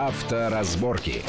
Авторазборки.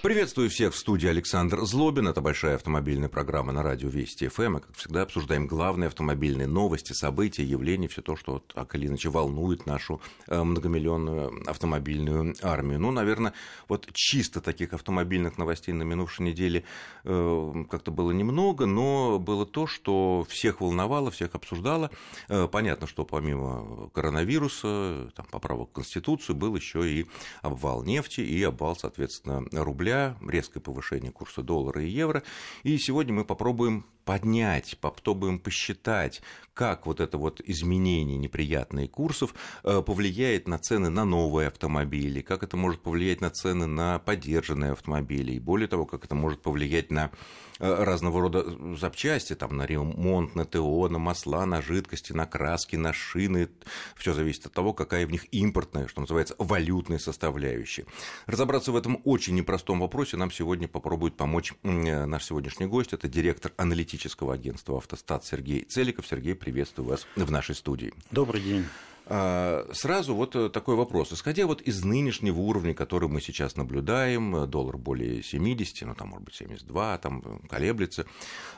Приветствую всех в студии Александр Злобин. Это большая автомобильная программа на радио Вести ФМ. Мы, как всегда, обсуждаем главные автомобильные новости, события, явления, все то, что так или иначе волнует нашу э, многомиллионную автомобильную армию. Ну, наверное, вот чисто таких автомобильных новостей на минувшей неделе э, как-то было немного, но было то, что всех волновало, всех обсуждало. Э, понятно, что помимо коронавируса, там, поправок в Конституцию, был еще и обвал нефти и обвал, соответственно, рубля рубля, резкое повышение курса доллара и евро. И сегодня мы попробуем поднять, попробуем посчитать, как вот это вот изменение неприятных курсов э, повлияет на цены на новые автомобили, как это может повлиять на цены на поддержанные автомобили, и более того, как это может повлиять на Э, разного рода запчасти, там, на ремонт, на ТО, на масла, на жидкости, на краски, на шины. Все зависит от того, какая в них импортная, что называется, валютная составляющая. Разобраться в этом очень непростом вопросе нам сегодня попробует помочь э, наш сегодняшний гость. Это директор аналитического агентства «Автостат» Сергей Целиков. Сергей, приветствую вас в нашей студии. Добрый день. А, сразу вот э, такой вопрос. Исходя вот из нынешнего уровня, который мы сейчас наблюдаем, э, доллар более 70, ну там может быть 72, там э, колеблется,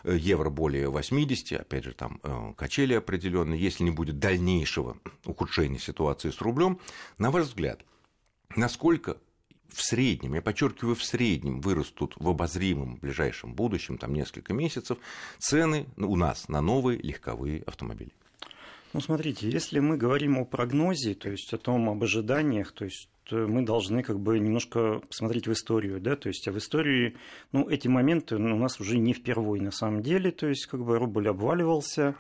евро более 80, опять же там качели определенные, если не будет дальнейшего ухудшения ситуации с рублем, на ваш взгляд, насколько в среднем, я подчеркиваю, в среднем вырастут в обозримом ближайшем будущем, там несколько месяцев, цены у нас на новые легковые автомобили? Ну, смотрите, если мы говорим о прогнозе, то есть о том, об ожиданиях, то есть мы должны как бы немножко посмотреть в историю, да, то есть а в истории, ну, эти моменты у нас уже не впервой на самом деле, то есть как бы рубль обваливался,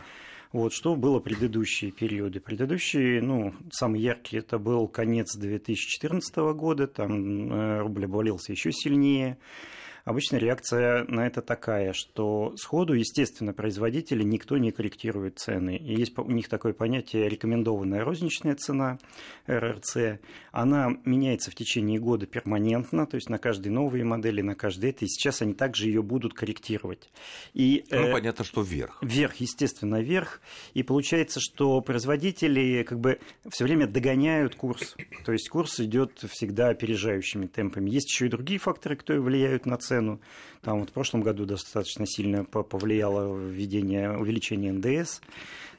вот, что было предыдущие периоды? Предыдущие, ну, самый яркий это был конец 2014 года, там э, рубль обвалился еще сильнее, Обычно реакция на это такая, что сходу, естественно, производители никто не корректирует цены. И есть у них такое понятие рекомендованная розничная цена, РРЦ. Она меняется в течение года перманентно, то есть на каждой новой модели, на каждой этой. И сейчас они также ее будут корректировать. И, ну, э, понятно, что вверх. Вверх, естественно, вверх. И получается, что производители как бы все время догоняют курс. То есть курс идет всегда опережающими темпами. Есть еще и другие факторы, которые влияют на цену цену. Там вот в прошлом году достаточно сильно повлияло введение, увеличение НДС.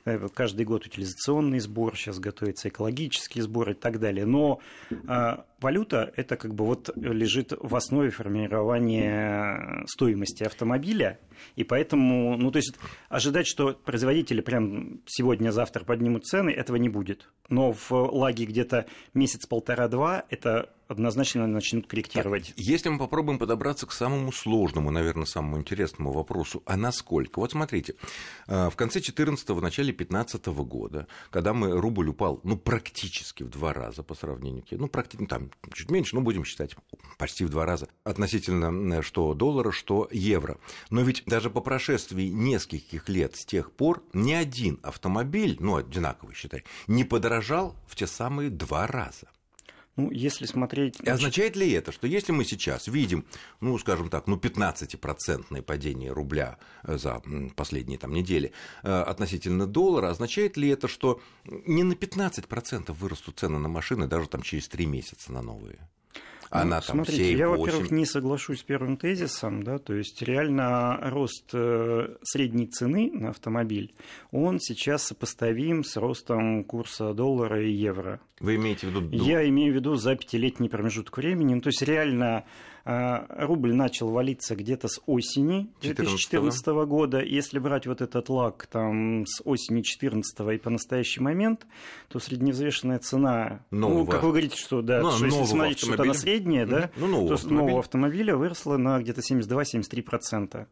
Э, каждый год утилизационный сбор, сейчас готовится экологический сбор и так далее. Но а, валюта это как бы вот лежит в основе формирования стоимости автомобиля, и поэтому, ну то есть ожидать, что производители прям сегодня-завтра поднимут цены, этого не будет. Но в лаге где-то месяц-полтора-два это однозначно начнут корректировать. Так, если мы попробуем подобраться к самому сложному, наверное, самому интересному вопросу, а насколько? Вот смотрите, э, в конце 14-го, в начале 15 -го года, когда мы, рубль упал, ну, практически в два раза по сравнению, ну, практически, ну, там, чуть меньше, ну, будем считать, почти в два раза, относительно э, что доллара, что евро. Но ведь даже по прошествии нескольких лет с тех пор ни один автомобиль, ну, одинаковый, считай, не подорожал в те самые два раза. Ну, если смотреть... И означает ли это, что если мы сейчас видим, ну, скажем так, ну, 15-процентное падение рубля э, за последние там, недели э, относительно доллара, означает ли это, что не на 15% вырастут цены на машины даже там через 3 месяца на новые? Она ну, там смотрите, 7, я, во-первых, не соглашусь с первым тезисом, да, то есть реально рост э, средней цены на автомобиль, он сейчас сопоставим с ростом курса доллара и евро. Вы имеете в виду? Я имею в виду за пятилетний промежуток времени, ну, то есть реально рубль начал валиться где-то с осени 2014 года. Если брать вот этот лаг там, с осени 2014 и по настоящий момент, то средневзвешенная цена, нового. ну, как вы говорите, что, да, ну, что если смотреть что-то на среднее, да, ну, нового то нового автомобиля выросла на где-то 72-73%.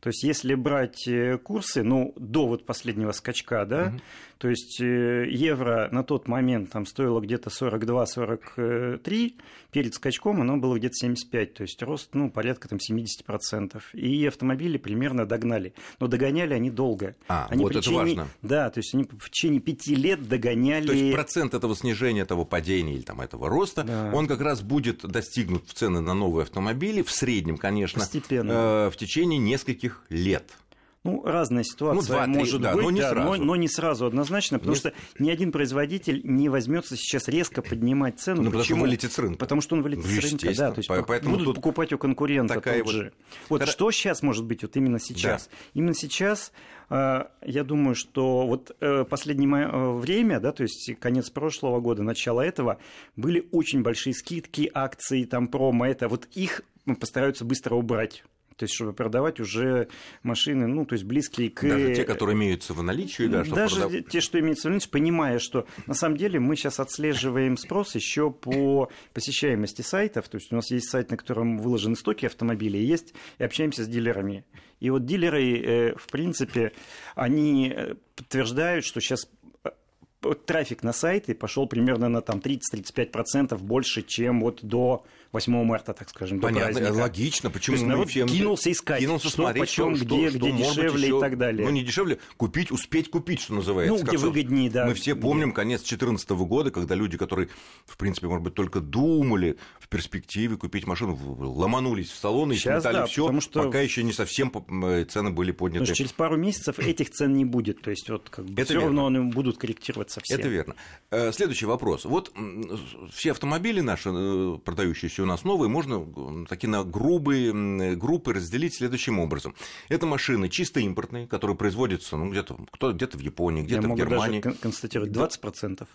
То есть, если брать э, курсы, ну, до вот последнего скачка, да, угу. то есть э, евро на тот момент там стоило где-то 42-43, перед скачком оно было где-то 75, то есть рост, ну, порядка там 70%. И автомобили примерно догнали. Но догоняли они долго. А, они вот это течение, важно. Да, то есть они в течение пяти лет догоняли... То есть процент этого снижения, этого падения или там этого роста, да. он как раз будет достигнут в цены на новые автомобили в среднем, конечно, Постепенно. Э, в течение нескольких лет. Ну, разная ситуация ну, 2, может да, быть, но не, да, сразу. Но, но не сразу однозначно, потому не... что ни один производитель не возьмется сейчас резко поднимать цену. Ну, потому что вылетит с рынка. Потому что он вылетит ну, с рынка, да, то есть Поэтому будут покупать у конкурента такая тут вот... же. Вот Тара... что сейчас может быть, вот именно сейчас? Да. Именно сейчас э, я думаю, что вот э, последнее э, время, да, то есть конец прошлого года, начало этого, были очень большие скидки, акции, там промо, это вот их постараются быстро убрать то есть чтобы продавать уже машины, ну, то есть близкие к... Даже те, которые имеются в наличии, да, чтобы Даже продав... те, что имеются в наличии, понимая, что на самом деле мы сейчас отслеживаем спрос еще по посещаемости сайтов, то есть у нас есть сайт, на котором выложены стоки автомобилей, есть, и общаемся с дилерами. И вот дилеры, э, в принципе, они э, подтверждают, что сейчас э, трафик на сайты пошел примерно на там 30-35% больше, чем вот до 8 марта, так скажем, Понятно, до праздника. логично, почему То есть народ всем кинулся искать, кинулся что, смотреть, почем, что, где, что, где дешевле еще, и так далее. Ну, не дешевле, купить, успеть купить, что называется. Ну, где выгоднее, да. Мы все помним конец 2014 года, когда люди, которые, в принципе, может быть, только думали в перспективе купить машину, ломанулись в салоны и сметали да, все, что... пока еще не совсем э, цены были подняты. Потому что через пару месяцев этих цен не будет, то есть вот как бы все равно они будут корректироваться все. Это верно. Э, следующий вопрос. Вот все автомобили наши, э, продающиеся у нас новые, можно такие на грубые группы разделить следующим образом. Это машины чисто импортные, которые производятся ну, где-то кто, где в Японии, где-то в Германии. Даже констатировать 20%.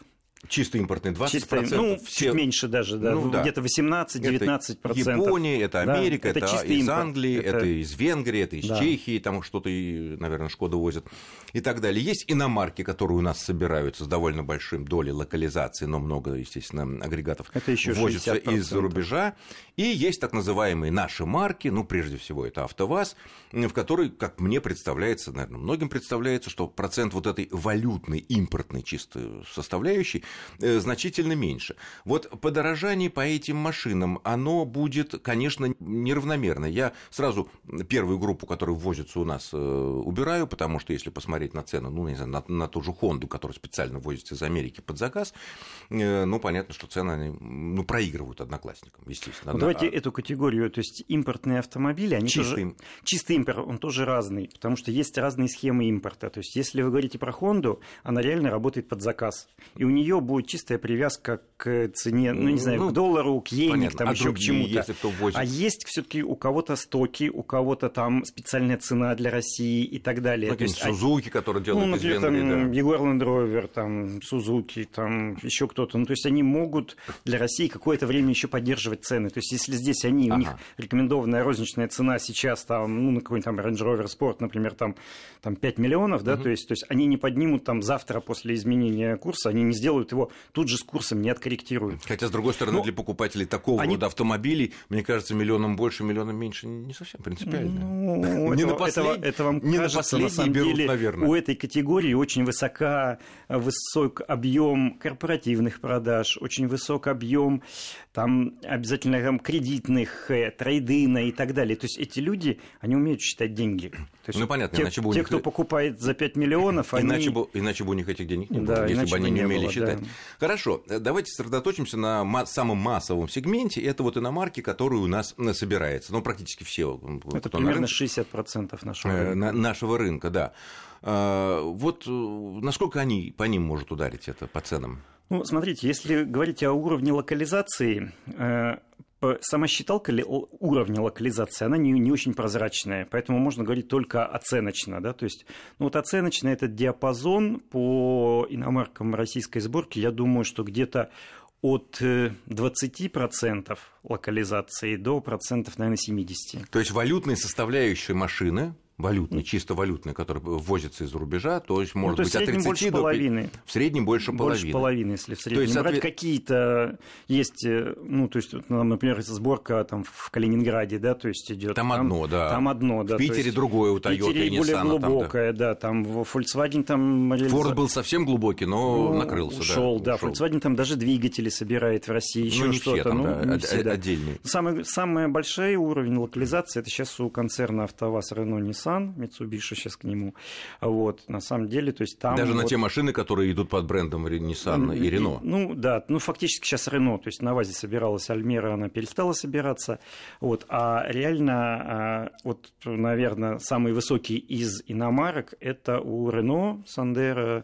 Чисто импортные 20%. Чисто, ну, все... чуть меньше даже, да, ну, да. где-то 18-19%. Это Япония, это Америка, да, это, это из импорт. Англии, это... это из Венгрии, это из да. Чехии, там что-то, наверное, Шкода возят и так далее. Есть иномарки, которые у нас собираются с довольно большим долей локализации, но много, естественно, агрегатов это еще возятся из-за рубежа. И есть так называемые наши марки, ну, прежде всего, это АвтоВАЗ, в которой, как мне представляется, наверное, многим представляется, что процент вот этой валютной, импортной чисто составляющей значительно меньше. Вот подорожание по этим машинам, оно будет, конечно, неравномерно. Я сразу первую группу, которая ввозится у нас, э, убираю, потому что если посмотреть на цену, ну, не знаю, на, на ту же Хонду, которая специально ввозится из Америки под заказ, э, ну, понятно, что цены, они, ну, проигрывают одноклассникам, естественно. Ну, давайте эту категорию, то есть импортные автомобили, они чистый. тоже... Чистый импорт, он тоже разный, потому что есть разные схемы импорта. То есть если вы говорите про Хонду, она реально работает под заказ, и у нее будет чистая привязка к цене, ну, не знаю, ну, к доллару, к иене, там, а еще к чему-то. А есть все-таки у кого-то стоки, у кого-то там специальная цена для России и так далее. Ну, есть, Сузуки, которые делают ну, например, из Венгрии, там, да. Егор Лендровер, там, Сузуки, там, еще кто-то. Ну, то есть они могут для России какое-то время еще поддерживать цены. То есть если здесь они, ага. у них рекомендованная розничная цена сейчас там, ну, на какой-нибудь там Range Rover Sport, например, там, там 5 миллионов, да, угу. то, есть, то есть они не поднимут там завтра после изменения курса, они не сделают его тут же с курсом, не откорректируют. Хотя, с другой стороны, Но для покупателей такого они... рода автомобилей, мне кажется, миллионом больше, миллионом меньше не совсем принципиально. Ну, не на послед... это, это вам не кажется, на, на самом берут, деле, наверное. у этой категории очень высока, высок объем корпоративных продаж, очень высок объем там обязательно там, кредитных, э, трейдина и так далее. То есть эти люди, они умеют считать деньги. То есть ну, понятно, те, иначе бы у те них... кто покупает за 5 миллионов, они... Иначе бы, иначе бы у них этих денег не было, да, если бы они не умели было, считать. Да. Хорошо, э, давайте сосредоточимся на самом массовом сегменте. Это вот иномарки, которые у нас собирается. Ну, практически все. Это примерно на рынке, 60% нашего э, рынка. Нашего рынка, да. А, вот насколько они, по ним может ударить это по ценам? Ну, смотрите, если говорить о уровне локализации, э, сама считалка уровня локализации, она не, не очень прозрачная, поэтому можно говорить только оценочно. Да? То есть, ну, вот оценочно этот диапазон по иномаркам российской сборки, я думаю, что где-то от 20% э, локализации до процентов, наверное, 70%. То есть валютные составляющие машины валютный, чисто валютный, который ввозится из рубежа, то есть может ну, то есть быть от 30 больше до половины. В среднем больше, больше половины. половины, если в среднем. То есть, брать соответ... какие-то есть, э, ну, то есть, например, сборка там в Калининграде, да, то есть идет. Там, там одно, да. Там одно, да. В Питере есть, другое у Toyota Питере и более Nissan, глубокое, там, да. да, там в Volkswagen там... Форд был совсем глубокий, но ну, накрылся, ушел, да. Ушел. Volkswagen там даже двигатели собирает в России, еще ну, не что-то. Все там, ну, да, не все, да. отдельные. Самый, самый большой уровень локализации это сейчас у концерна АвтоВАЗ Renault Nissan Nissan, Mitsubishi сейчас к нему. Вот, на самом деле, то есть там... Даже вот... на те машины, которые идут под брендом Nissan и Renault. Ну, да, ну, фактически сейчас Renault, то есть на ВАЗе собиралась Альмера, она перестала собираться, вот, а реально, а, вот, наверное, самый высокий из иномарок это у Renault, Sandero,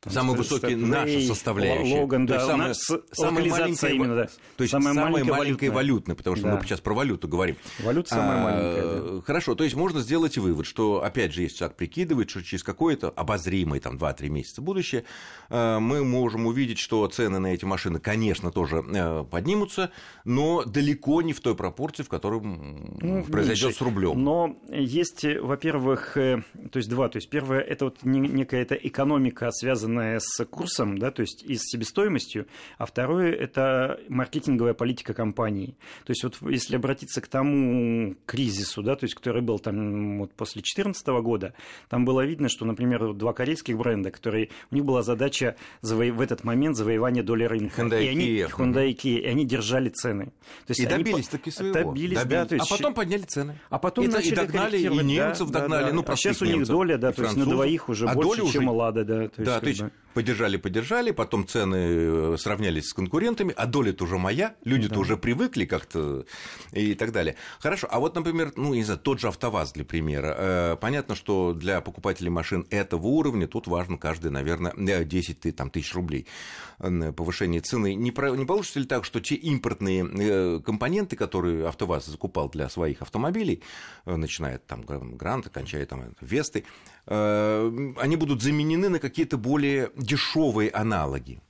там, самый высокий наша составляющая. Логан, да, самая, самая маленькая, именно, да. То есть самая, самая маленькая, маленькая валютная, потому что да. мы сейчас про валюту говорим. Валюта самая а, маленькая. Да. Хорошо, то есть можно сделать вывод, что, опять же, если человек прикидывает, что через какое-то обозримое там 2-3 месяца будущее э, мы можем увидеть, что цены на эти машины, конечно, тоже э, поднимутся, но далеко не в той пропорции, в которой ну, произойдет с рублем. Но есть, во-первых, э, то есть два, то есть первое, это вот некая эта экономика, связанная связанное с курсом, да, то есть и с себестоимостью, а второе – это маркетинговая политика компании. То есть вот если обратиться к тому кризису, да, то есть который был там вот после 2014 года, там было видно, что, например, два корейских бренда, которые, у них была задача заво... в этот момент завоевания доли рынка. Hyundai и они, Kia. Hyundai и Kia, и они держали цены. То есть и они добились таки своего. Добились, добились. Да, то есть... А потом подняли цены. А потом и, начали и догнали, и немцев да, догнали, да, ну, а сейчас у них немцев, доля, да, то есть на двоих уже а больше, чем уже... у Лада, да. То есть, да, есть подержали, подержали, потом цены э, сравнялись с конкурентами, а доля-то уже моя, люди-то да. уже привыкли как-то и так далее. Хорошо, а вот, например, ну, не знаю, тот же АвтоВАЗ для примера. Э, понятно, что для покупателей машин этого уровня тут важно каждый, наверное, 10 там, тысяч рублей повышение цены. Не, про, не получится ли так, что те импортные э, компоненты, которые АвтоВАЗ закупал для своих автомобилей, начиная там Гранта, кончая там Весты, они будут заменены на какие-то более дешевые аналоги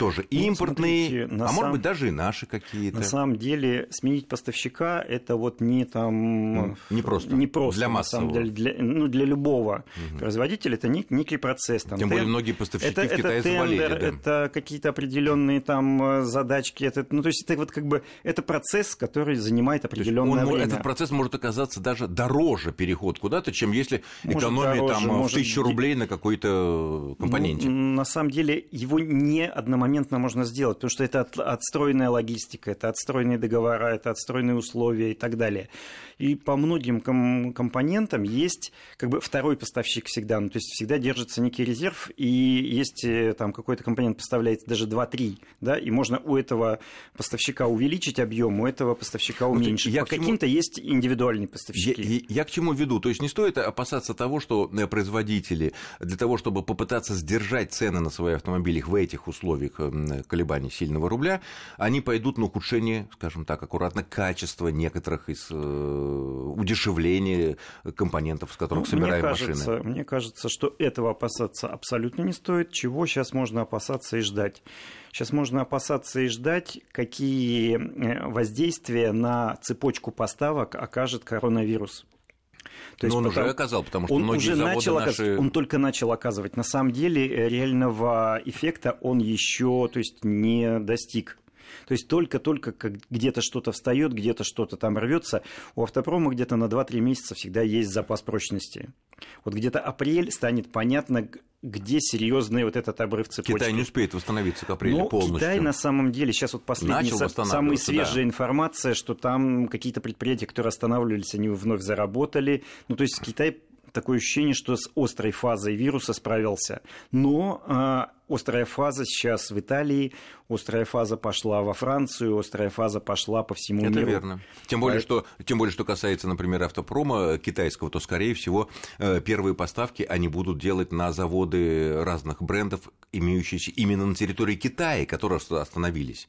тоже ну, импортные, смотрите, а сам... может быть даже и наши какие-то. На самом деле сменить поставщика это вот не там ну, не просто не просто для массового. На самом деле, для, ну для любого угу. производителя это не, некий процесс. Там, Тем более многие поставщики это, в Китае это заболели. Тендер, да. Это какие-то определенные там э, задачки. Это, ну то есть это вот как бы это процесс, который занимает определенное он, время. Этот процесс может оказаться даже дороже переход куда-то, чем если может, экономия дороже, там может... в тысячу рублей на какой-то компоненте. Ну, на самом деле его не одномоментно можно сделать делать, потому что это от, отстроенная логистика, это отстроенные договора, это отстроенные условия и так далее. И по многим ком- компонентам есть как бы второй поставщик всегда, ну, то есть всегда держится некий резерв, и есть э, там какой-то компонент поставляется даже 2-3, да, и можно у этого поставщика увеличить объем, у этого поставщика уменьшить. Вот Каким-то чему... есть индивидуальные поставщики. Я, я, я к чему веду? То есть не стоит опасаться того, что э, производители для того, чтобы попытаться сдержать цены на свои автомобили в этих условиях колебаний сильного рубля, они пойдут на ухудшение, скажем так, аккуратно, качества некоторых из э, удешевления компонентов, с которых ну, собираем мне кажется, машины. Мне кажется, что этого опасаться абсолютно не стоит. Чего сейчас можно опасаться и ждать? Сейчас можно опасаться и ждать, какие э, воздействия на цепочку поставок окажет коронавирус. То есть, Но он потому, уже оказал, потому что он многие уже заводы начал наши... Он только начал оказывать. На самом деле э, реального эффекта он еще то есть, не достиг. То есть только-только где-то что-то встает, где-то что-то там рвется. У автопрома где-то на 2-3 месяца всегда есть запас прочности. Вот где-то апрель станет понятно, где серьезный вот этот обрыв цепочки. Китай не успеет восстановиться к апрелю Но полностью. Китай на самом деле, сейчас вот последняя, самая свежая да. информация, что там какие-то предприятия, которые останавливались, они вновь заработали. Ну, то есть Китай такое ощущение, что с острой фазой вируса справился. Но э, острая фаза сейчас в Италии, острая фаза пошла во Францию, острая фаза пошла по всему Это миру. Это верно. Тем более, что, тем более, что касается, например, автопрома китайского, то, скорее всего, э, первые поставки они будут делать на заводы разных брендов, имеющиеся именно на территории Китая, которые остановились.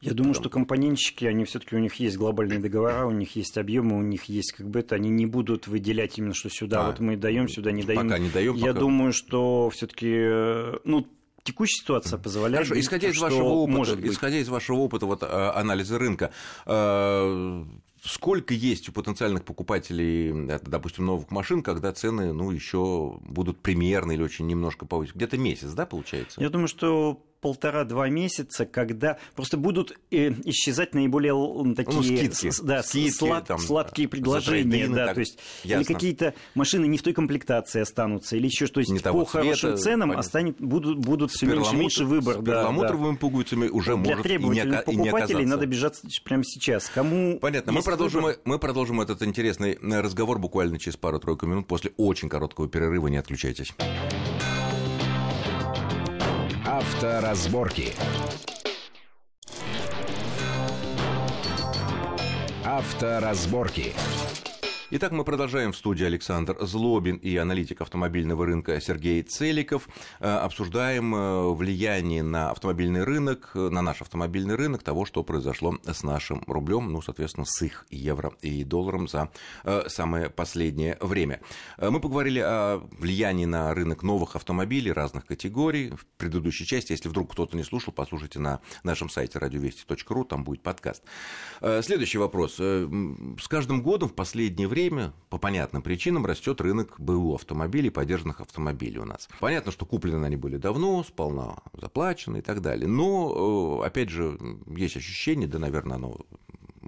Я думаю, что компонентщики, они все-таки у них есть глобальные договора, у них есть объемы, у них есть как бы это, они не будут выделять именно, что сюда а, вот мы даем, сюда не даем. Пока не даем. Я пока... думаю, что все-таки, э, ну, текущая ситуация позволяет. Хорошо, исходя из вашего опыта, может быть. исходя из вашего опыта вот, а, анализа рынка, э, сколько есть у потенциальных покупателей, допустим, новых машин, когда цены, ну, еще будут примерно или очень немножко повысить? Где-то месяц, да, получается? Я думаю, что полтора-два месяца, когда просто будут э, исчезать наиболее такие ну, скидки, с, да, скидки, слад, там, сладкие предложения, да, так, то есть ясно. или какие-то машины не в той комплектации останутся, или еще что-то не по хорошим цвета, ценам понятно. останет, будут, будут все меньше и меньше выбор. С да, перламутровыми да. пуговицами уже Для может и не, требовательных и не покупателей оказаться. надо бежать прямо сейчас. Кому Понятно. Мы продолжим, выбор- мы продолжим этот интересный э, разговор буквально через пару-тройку минут после очень короткого перерыва. Не отключайтесь. Авторазборки. Авторазборки. Итак, мы продолжаем в студии Александр Злобин и аналитик автомобильного рынка Сергей Целиков. Э, Обсуждаем э, влияние на автомобильный рынок, э, на наш автомобильный рынок того, что произошло с нашим рублем, ну, соответственно, с их евро и долларом за самое последнее время. Мы поговорили о влиянии на рынок новых автомобилей разных категорий. В предыдущей части, если вдруг кто-то не слушал, послушайте на нашем сайте радиовести.ру, там будет подкаст. Следующий вопрос. С каждым годом в последнее время, по понятным причинам, растет рынок БУ автомобилей, подержанных автомобилей у нас. Понятно, что куплены они были давно, сполна заплачены и так далее. Но, э, опять же, есть ощущение, да, наверное, оно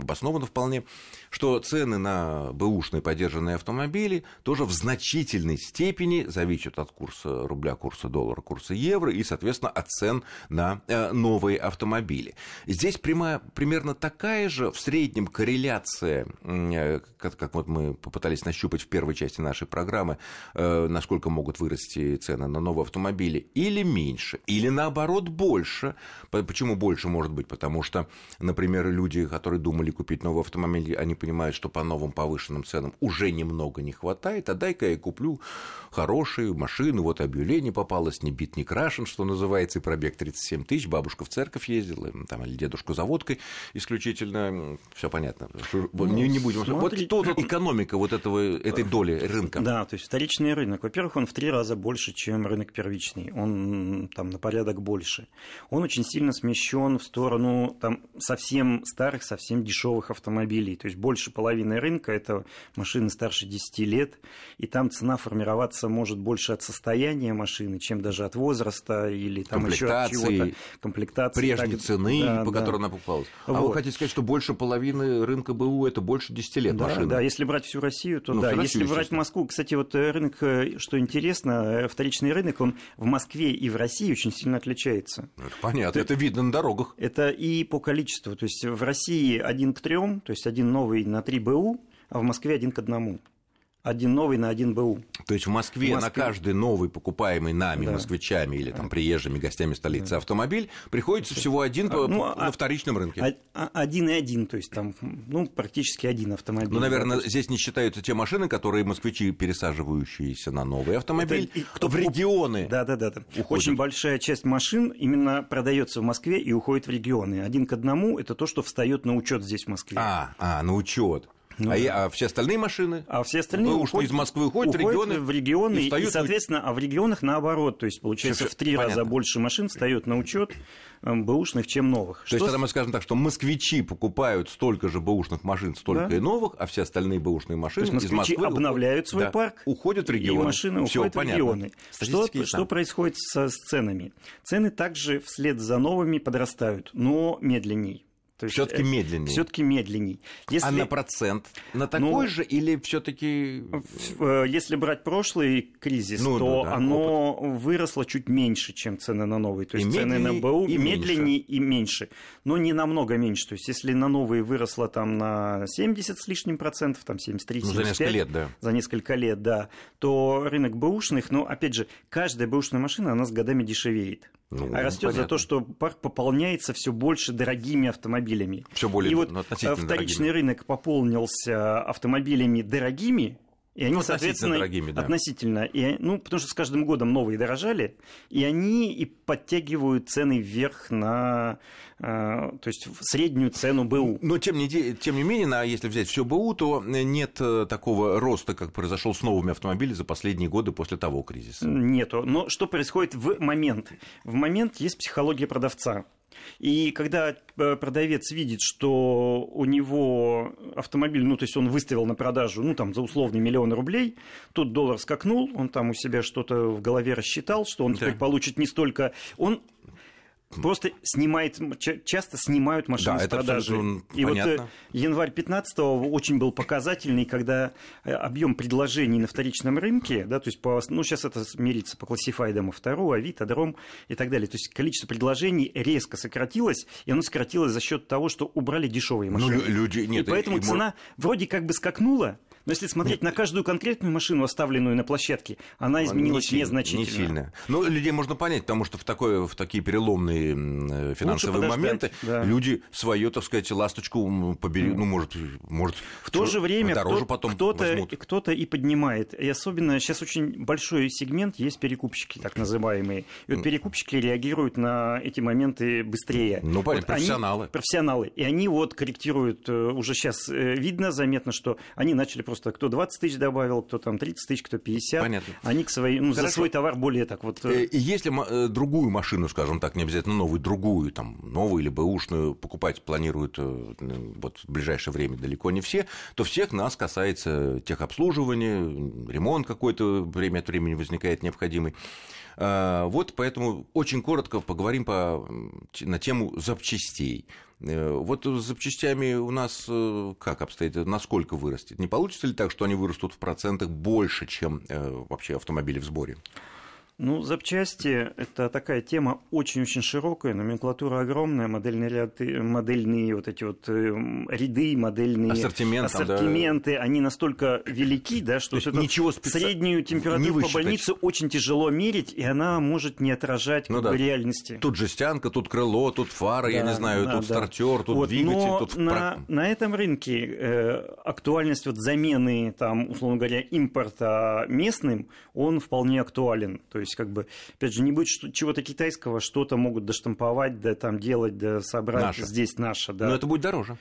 обосновано вполне, что цены на бэушные подержанные автомобили тоже в значительной степени зависят от курса рубля, курса доллара, курса евро и, соответственно, от цен на э, новые автомобили. Здесь прямая, примерно такая же в среднем корреляция, э, как, как вот мы попытались нащупать в первой части нашей программы, э, насколько могут вырасти цены на новые автомобили, или меньше, или наоборот больше. По- Почему больше может быть? Потому что, например, люди, которые думали купить новый автомобиль, они понимают, что по новым повышенным ценам уже немного не хватает, а дай-ка я куплю хорошую машину, вот объявление попалось, не бит, не крашен, что называется, и пробег 37 тысяч, бабушка в церковь ездила, там, или дедушку за водкой исключительно, все понятно, не, не будем. смотри- Вот тут экономика вот этого, этой доли рынка. Да, то есть вторичный рынок. Во-первых, он в три раза больше, чем рынок первичный. Он там на порядок больше. Он очень сильно смещен в сторону там совсем старых, совсем дешевых автомобилей. То есть больше половины рынка это машины старше 10 лет, и там цена формироваться может больше от состояния машины, чем даже от возраста или там еще от чего-то. Комплектации. Прежней так- цены, да, по да. которой она покупалась. А вы Вот. хотите сказать, что больше половины рынка БУ это больше 10 лет Да, машины? да, если брать всю Россию, то Ну, да. всю если Россию, брать. Москву, кстати, вот э, рынок, э, что интересно, э, вторичный рынок, он в Москве и в России очень сильно отличается. Ну, Это понятно, это видно на дорогах. Это и по количеству. То есть в России один к трем, то есть один новый на три БУ, а в Москве один к одному. Один новый на один БУ. То есть в Москве, В на Москве. каждый новый покупаемый нами, Да. москвичами или там приезжими гостями столицы автомобиль приходится всего один по- Ну, по- а- на вторичном рынке. А- а- Один и один, то есть там, ну, практически один автомобиль. Ну, наверное, Да, здесь не считаются те машины, которые москвичи, пересаживающиеся на новый автомобиль, Это кто в регионы. Да, да, да. уходят. Очень большая часть машин именно продается в Москве и уходит в регионы. Один к одному это то, что встает на учет здесь в Москве. А, а, на учет. Ну а, да. а все остальные машины? А все остальные Бэушные уходят, из Москвы уходят в регионы в регионы и и, встают на- соответственно, а в регионах наоборот, то есть получается Всё- в три понятно. раза больше машин встает на учет бэушных, чем новых. То есть, тогда мы скажем так, что москвичи покупают столько же бэушных машин, столько Да. и новых, а все остальные бэушные машины То есть из Москвы обновляют уходят- свой да, парк, уходят в и регионы. машины Всё, уходят понятно. в регионы. Что, что происходит со, с ценами? Цены также вслед за новыми подрастают, но медленней. Всё-таки медленнее. Все-таки медленней. Если... А на процент? На такой Ну, же или все-таки Э, Если брать прошлый кризис, Ну, то да, да, оно выросло чуть меньше, чем цены на новые. То И есть цены на БУ и медленнее и меньше. Но не намного меньше. То есть если на новые выросло там на 70 с лишним процентов, там 73, ну, за 75, несколько лет, да? за несколько лет, да, то рынок бэушных, ну, опять же, каждая бэушная машина, она с годами дешевеет. Ну, а растет за понятно. то, что парк пополняется все больше дорогими автомобилями. Все более И вот вторичный дорогими. рынок пополнился автомобилями дорогими, и они, соответственно, дорогими, да. относительно, и, ну, потому что с каждым годом новые дорожали, и они и подтягивают цены вверх на, э, то есть в среднюю цену БУ. Но тем не, тем не менее, на- если взять все БУ, то нет э, такого роста, как произошел с новыми автомобилями за последние годы после того кризиса. Нету. Но что происходит в момент? В момент есть психология продавца. И когда э, продавец видит, что у него автомобиль, ну, то есть он выставил на продажу, ну, там, за условный миллион рублей, тут доллар скакнул, он там у себя что-то в голове рассчитал, что он Да. теперь получит не столько... Он просто снимает, часто снимают машины да, с продажи. И понятно. вот январь 15 очень был показательный, когда объем предложений на вторичном рынке, да, то есть по, ну, сейчас это мерится по классифайдам Автору, Авито, Дром и так далее. То есть количество предложений резко сократилось, и оно сократилось за счет того, что убрали дешевые машины. Ну, люди, нет, и поэтому и, цена может... вроде как бы скакнула, но если смотреть Нет. на каждую конкретную машину, оставленную на площадке, она изменилась не незначительно. Не сильно. Но людей можно понять, потому что в, такое, в такие переломные финансовые моменты да. люди свою, так сказать, ласточку побери, ну, может, может в то же время дороже кто, потом кто-то, кто-то и поднимает. И особенно сейчас очень большой сегмент есть перекупщики, так называемые. И вот перекупщики реагируют на эти моменты быстрее. Ну, понятно, вот профессионалы. Они, профессионалы. И они вот корректируют, э, уже сейчас э, видно, заметно, что они начали просто кто 20 тысяч добавил, кто там 30 тысяч, кто 50. Понятно. Они к своей, ну, за свой товар более так вот... Э, если э, другую машину, скажем так, не обязательно новую, другую, там, новую или бэушную покупать планируют э, вот, в ближайшее время далеко не все, то всех нас касается техобслуживания, ремонт какой-то время от времени возникает необходимый. Вот поэтому очень коротко поговорим по, на тему запчастей. Э, вот с запчастями у нас э, как обстоит, насколько вырастет? Не получится ли так, что они вырастут в процентах больше, чем э, вообще автомобили в сборе? Ну, запчасти – это такая тема очень-очень широкая, номенклатура огромная, модельные ряды, модельные вот эти вот э, ряды, модельные Ассортимент, ассортименты, да. они настолько велики, да, что вот ничего специ... среднюю температуру по больнице очень тяжело мерить, и она может не отражать ну, да. реальности. Тут жестянка, тут крыло, тут фара, да, я не знаю, да, тут да. стартер, тут вот, двигатель, но тут... На, на этом рынке э, актуальность вот замены, там, условно говоря, импорта местным, он вполне актуален. То есть есть, как бы, опять же, не будет чего-то китайского, что-то могут доштамповать, да там делать, да собрать наше. здесь наше. Да. Но это будет дороже.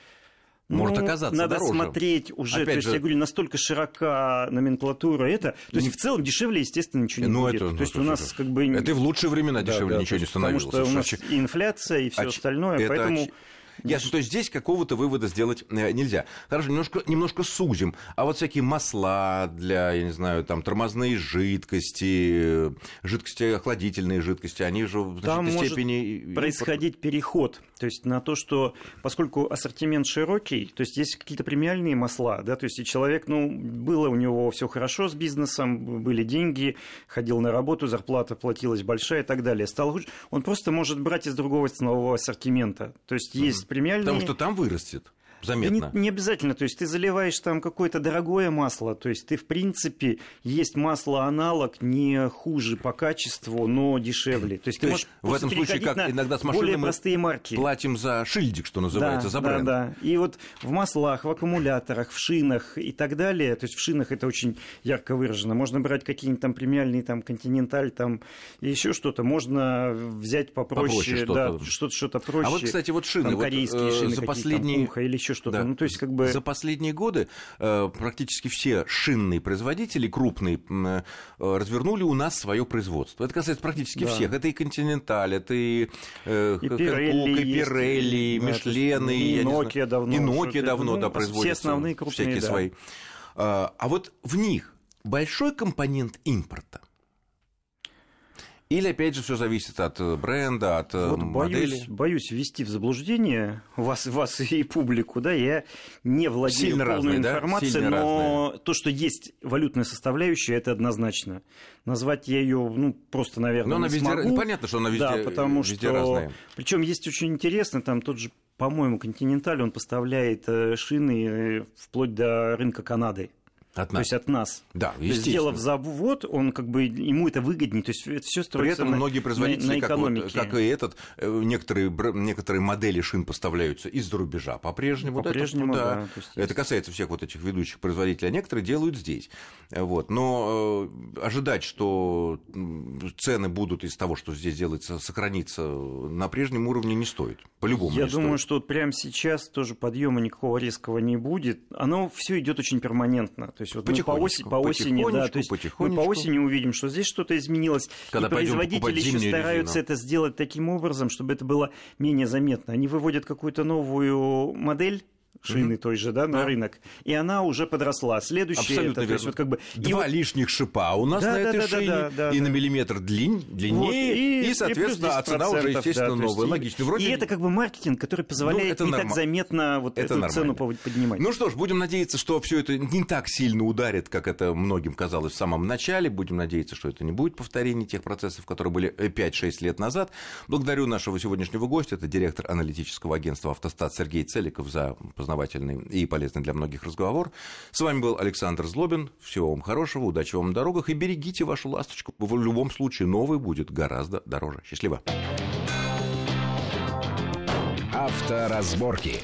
Может ну, оказаться надо дороже. смотреть уже, Опять то есть же... я говорю, настолько широка номенклатура это, то есть в целом дешевле, естественно, ничего не ну, будет. Это, то есть ну, у нас это, как бы это и в лучшие времена дешевле да, ничего не становилось. Потому что у нас и инфляция и все Оч... остальное, это поэтому. Ясно, то есть здесь какого-то вывода сделать э, нельзя. Хорошо, немножко, немножко сузим. А вот всякие масла для, я не знаю, там тормозные жидкости, жидкости, охладительные жидкости, они же в там значительной может степени... происходить переход, то есть на то, что поскольку ассортимент широкий, то есть есть какие-то премиальные масла, да, то есть и человек, ну, было у него все хорошо с бизнесом, были деньги, ходил на работу, зарплата платилась большая и так далее. Стал он просто может брать из другого ценового ассортимента. То есть есть премиальные... Потому что там вырастет заметно. Не, не обязательно, то есть ты заливаешь там какое-то дорогое масло, то есть ты в принципе есть масло-аналог не хуже по качеству, но дешевле. То есть, то ты есть в этом случае, как иногда с машиной мы простые марки. платим за шильдик, что называется, да, за бренд. Да, да. И вот в маслах, в аккумуляторах, в шинах и так далее, то есть в шинах это очень ярко выражено. Можно брать какие-нибудь там премиальные, там, континенталь, там, и еще что-то. Можно взять попроще, попроще что-то. да, что-то, что-то проще. А вот, кстати, вот шины, там, корейские вот, э, шины, за последние... там, или еще что-то. Да. Ну, то есть, как бы... За последние годы э, практически все шинные производители, крупные, э, развернули у нас свое производство. Это касается практически да. всех. Это и Континенталь, это и, э, и Пирелли, и, Пирелли, и Мишлены, и Nokia давно. И Nokia давно, ну, да, производят все основные крупные, всякие да. свои. А, а вот в них большой компонент импорта. Или, опять же, все зависит от э, бренда, от э, вот модели? Боюсь, боюсь ввести в заблуждение вас, вас и публику. Да? Я не владею Сильно полной разные, информацией, да? но разные. то, что есть валютная составляющая, это однозначно. Назвать я ее, ну, просто, наверное, но она не везде, смогу. Понятно, что она везде, да, потому везде что... разная. Причем есть очень интересно, там тот же по-моему, Континенталь, он поставляет э, шины вплоть до рынка Канады. От нас. То есть от нас. Да, то есть, сделав завод, он как бы ему это выгоднее. То есть это все строится При этом на, многие производители, на, на как, вот, как и этот, э, некоторые, некоторые модели шин поставляются из-за рубежа. По-прежнему, По-прежнему да. да это касается всех вот этих ведущих производителей, а некоторые делают здесь. Вот. Но э, ожидать, что цены будут из того, что здесь делается, сохраниться на прежнем уровне не стоит. По-любому. Я думаю, стоит. что вот прямо сейчас тоже подъема никакого резкого не будет. Оно все идет очень перманентно. То есть вот мы по оси по осени, да, то есть мы по осени увидим, что здесь что-то изменилось. Когда и производители еще стараются резину. это сделать таким образом, чтобы это было менее заметно. Они выводят какую-то новую модель шины mm-hmm. той же, да, на да. рынок, и она уже подросла. Абсолютно это, верно. есть, вот как бы два и лишних шипа у нас да, на этой да, шине да, да, и да. на миллиметр длин, длиннее, вот, И, соответственно, а цена уже, естественно, да, новая. Логично. Вроде... И это как бы маркетинг, который позволяет ну, это не норм... так заметно вот это эту нормально. цену поднимать. Ну что ж, будем надеяться, что все это не так сильно ударит, как это многим казалось в самом начале. Будем надеяться, что это не будет повторение тех процессов, которые были 5-6 лет назад. Благодарю нашего сегодняшнего гостя, это директор аналитического агентства «Автостат» Сергей Целиков за познавательный и полезный для многих разговор. С вами был Александр Злобин. Всего вам хорошего, удачи вам на дорогах и берегите вашу ласточку. В любом случае новый будет гораздо дороже. Счастливо. Авторазборки.